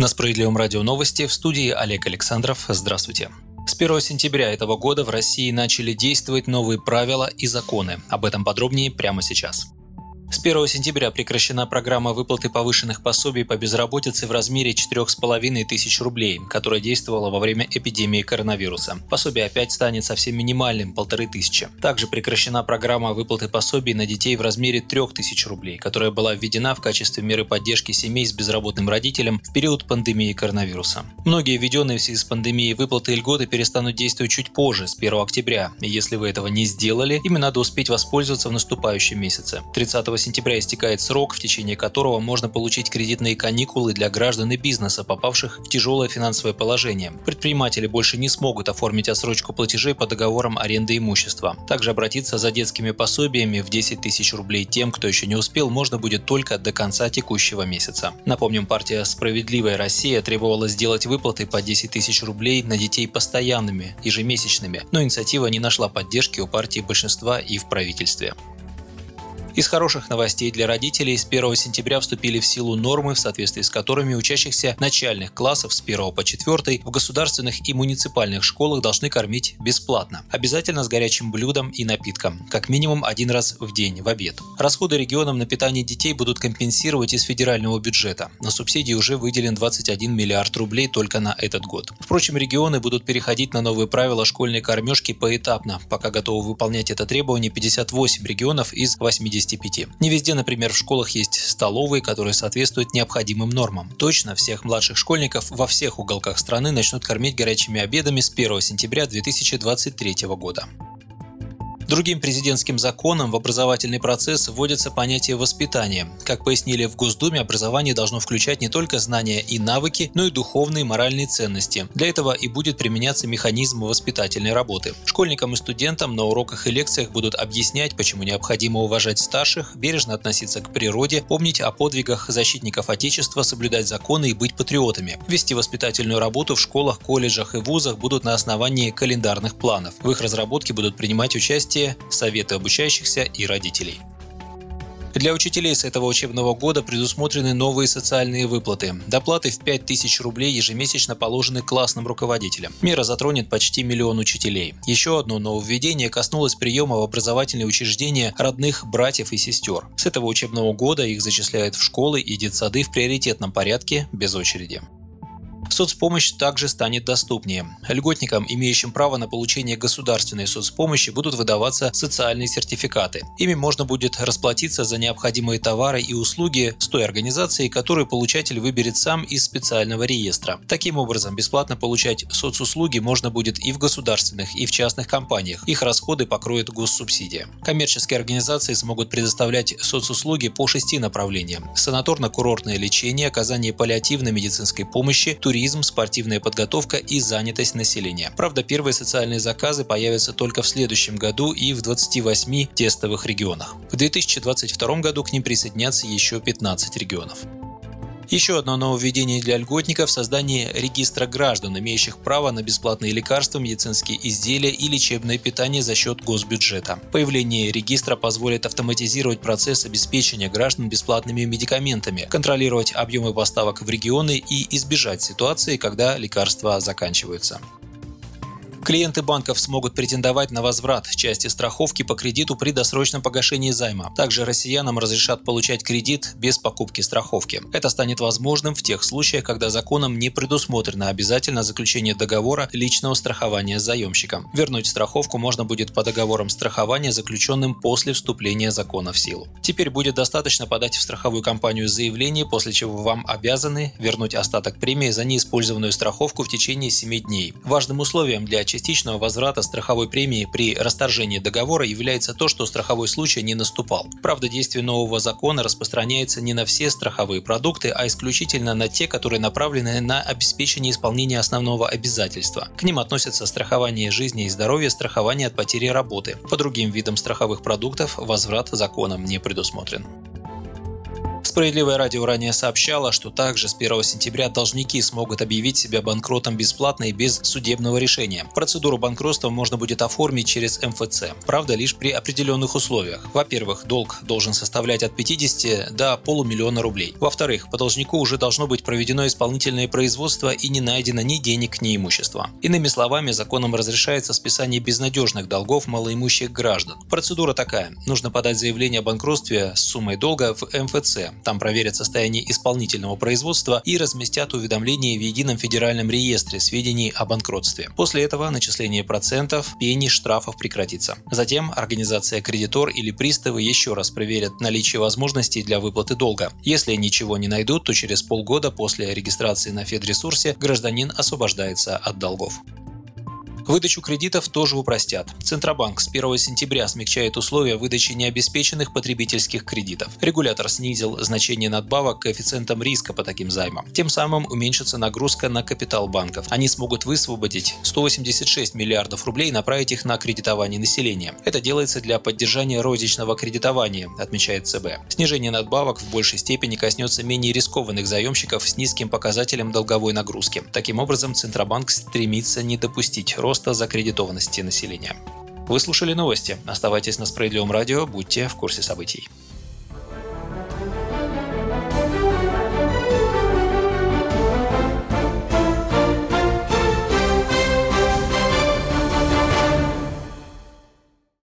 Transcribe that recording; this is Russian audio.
На Справедливом радио новости в студии Олег Александров. Здравствуйте. С 1 сентября этого года в России начали действовать новые правила и законы. Об этом подробнее прямо сейчас. С 1 сентября прекращена программа выплаты повышенных пособий по безработице в размере 4,5 тысяч рублей, которая действовала во время эпидемии коронавируса. Пособие опять станет совсем минимальным – полторы тысячи. Также прекращена программа выплаты пособий на детей в размере 3 тысяч рублей, которая была введена в качестве меры поддержки семей с безработным родителем в период пандемии коронавируса. Многие введенные в связи с пандемией выплаты и льготы перестанут действовать чуть позже, с 1 октября. И если вы этого не сделали, ими надо успеть воспользоваться в наступающем месяце. 30 сентября истекает срок, в течение которого можно получить кредитные каникулы для граждан и бизнеса, попавших в тяжелое финансовое положение. Предприниматели больше не смогут оформить отсрочку платежей по договорам аренды имущества. Также обратиться за детскими пособиями в 10 тысяч рублей тем, кто еще не успел, можно будет только до конца текущего месяца. Напомним, партия «Справедливая Россия» требовала сделать выплаты по 10 тысяч рублей на детей постоянными, ежемесячными, но инициатива не нашла поддержки у партии большинства и в правительстве. Из хороших новостей для родителей с 1 сентября вступили в силу нормы, в соответствии с которыми учащихся начальных классов с 1 по 4 в государственных и муниципальных школах должны кормить бесплатно. Обязательно с горячим блюдом и напитком, как минимум один раз в день, в обед. Расходы регионам на питание детей будут компенсировать из федерального бюджета. На субсидии уже выделен 21 миллиард рублей только на этот год. Впрочем, регионы будут переходить на новые правила школьной кормежки поэтапно, пока готовы выполнять это требование 58 регионов из 80 55. Не везде, например, в школах есть столовые, которые соответствуют необходимым нормам. Точно всех младших школьников во всех уголках страны начнут кормить горячими обедами с 1 сентября 2023 года. Другим президентским законом в образовательный процесс вводится понятие воспитания. Как пояснили в Госдуме, образование должно включать не только знания и навыки, но и духовные и моральные ценности. Для этого и будет применяться механизм воспитательной работы. Школьникам и студентам на уроках и лекциях будут объяснять, почему необходимо уважать старших, бережно относиться к природе, помнить о подвигах защитников Отечества, соблюдать законы и быть патриотами. Вести воспитательную работу в школах, колледжах и вузах будут на основании календарных планов. В их разработке будут принимать участие участие, советы обучающихся и родителей. Для учителей с этого учебного года предусмотрены новые социальные выплаты. Доплаты в 5000 рублей ежемесячно положены классным руководителям. Мера затронет почти миллион учителей. Еще одно нововведение коснулось приема в образовательные учреждения родных братьев и сестер. С этого учебного года их зачисляют в школы и детсады в приоритетном порядке без очереди. Соцпомощь также станет доступнее. Льготникам, имеющим право на получение государственной соцпомощи, будут выдаваться социальные сертификаты. Ими можно будет расплатиться за необходимые товары и услуги с той организацией, которую получатель выберет сам из специального реестра. Таким образом, бесплатно получать соцуслуги можно будет и в государственных, и в частных компаниях. Их расходы покроет госсубсидия. Коммерческие организации смогут предоставлять соцуслуги по шести направлениям. Санаторно-курортное лечение, оказание паллиативной медицинской помощи, туризм, туризм, спортивная подготовка и занятость населения. Правда, первые социальные заказы появятся только в следующем году и в 28 тестовых регионах. В 2022 году к ним присоединятся еще 15 регионов. Еще одно нововведение для льготников – создание регистра граждан, имеющих право на бесплатные лекарства, медицинские изделия и лечебное питание за счет госбюджета. Появление регистра позволит автоматизировать процесс обеспечения граждан бесплатными медикаментами, контролировать объемы поставок в регионы и избежать ситуации, когда лекарства заканчиваются. Клиенты банков смогут претендовать на возврат части страховки по кредиту при досрочном погашении займа. Также россиянам разрешат получать кредит без покупки страховки. Это станет возможным в тех случаях, когда законом не предусмотрено обязательно заключение договора личного страхования с заемщиком. Вернуть страховку можно будет по договорам страхования, заключенным после вступления закона в силу. Теперь будет достаточно подать в страховую компанию заявление, после чего вам обязаны вернуть остаток премии за неиспользованную страховку в течение 7 дней. Важным условием для частичного возврата страховой премии при расторжении договора является то, что страховой случай не наступал. Правда, действие нового закона распространяется не на все страховые продукты, а исключительно на те, которые направлены на обеспечение исполнения основного обязательства. К ним относятся страхование жизни и здоровья, страхование от потери работы. По другим видам страховых продуктов возврат законом не предусмотрен. Справедливое радио ранее сообщало, что также с 1 сентября должники смогут объявить себя банкротом бесплатно и без судебного решения. Процедуру банкротства можно будет оформить через МФЦ. Правда, лишь при определенных условиях. Во-первых, долг должен составлять от 50 до полумиллиона рублей. Во-вторых, по должнику уже должно быть проведено исполнительное производство и не найдено ни денег, ни имущества. Иными словами, законом разрешается списание безнадежных долгов малоимущих граждан. Процедура такая. Нужно подать заявление о банкротстве с суммой долга в МФЦ. Там проверят состояние исполнительного производства и разместят уведомление в едином федеральном реестре сведений о банкротстве. После этого начисление процентов, пений, штрафов прекратится. Затем организация кредитор или приставы еще раз проверят наличие возможностей для выплаты долга. Если ничего не найдут, то через полгода после регистрации на Федресурсе гражданин освобождается от долгов. Выдачу кредитов тоже упростят. Центробанк с 1 сентября смягчает условия выдачи необеспеченных потребительских кредитов. Регулятор снизил значение надбавок коэффициентом риска по таким займам. Тем самым уменьшится нагрузка на капитал банков. Они смогут высвободить 186 миллиардов рублей и направить их на кредитование населения. Это делается для поддержания розничного кредитования, отмечает ЦБ. Снижение надбавок в большей степени коснется менее рискованных заемщиков с низким показателем долговой нагрузки. Таким образом, Центробанк стремится не допустить роста роста закредитованности населения. Вы слушали новости. Оставайтесь на Справедливом радио, будьте в курсе событий.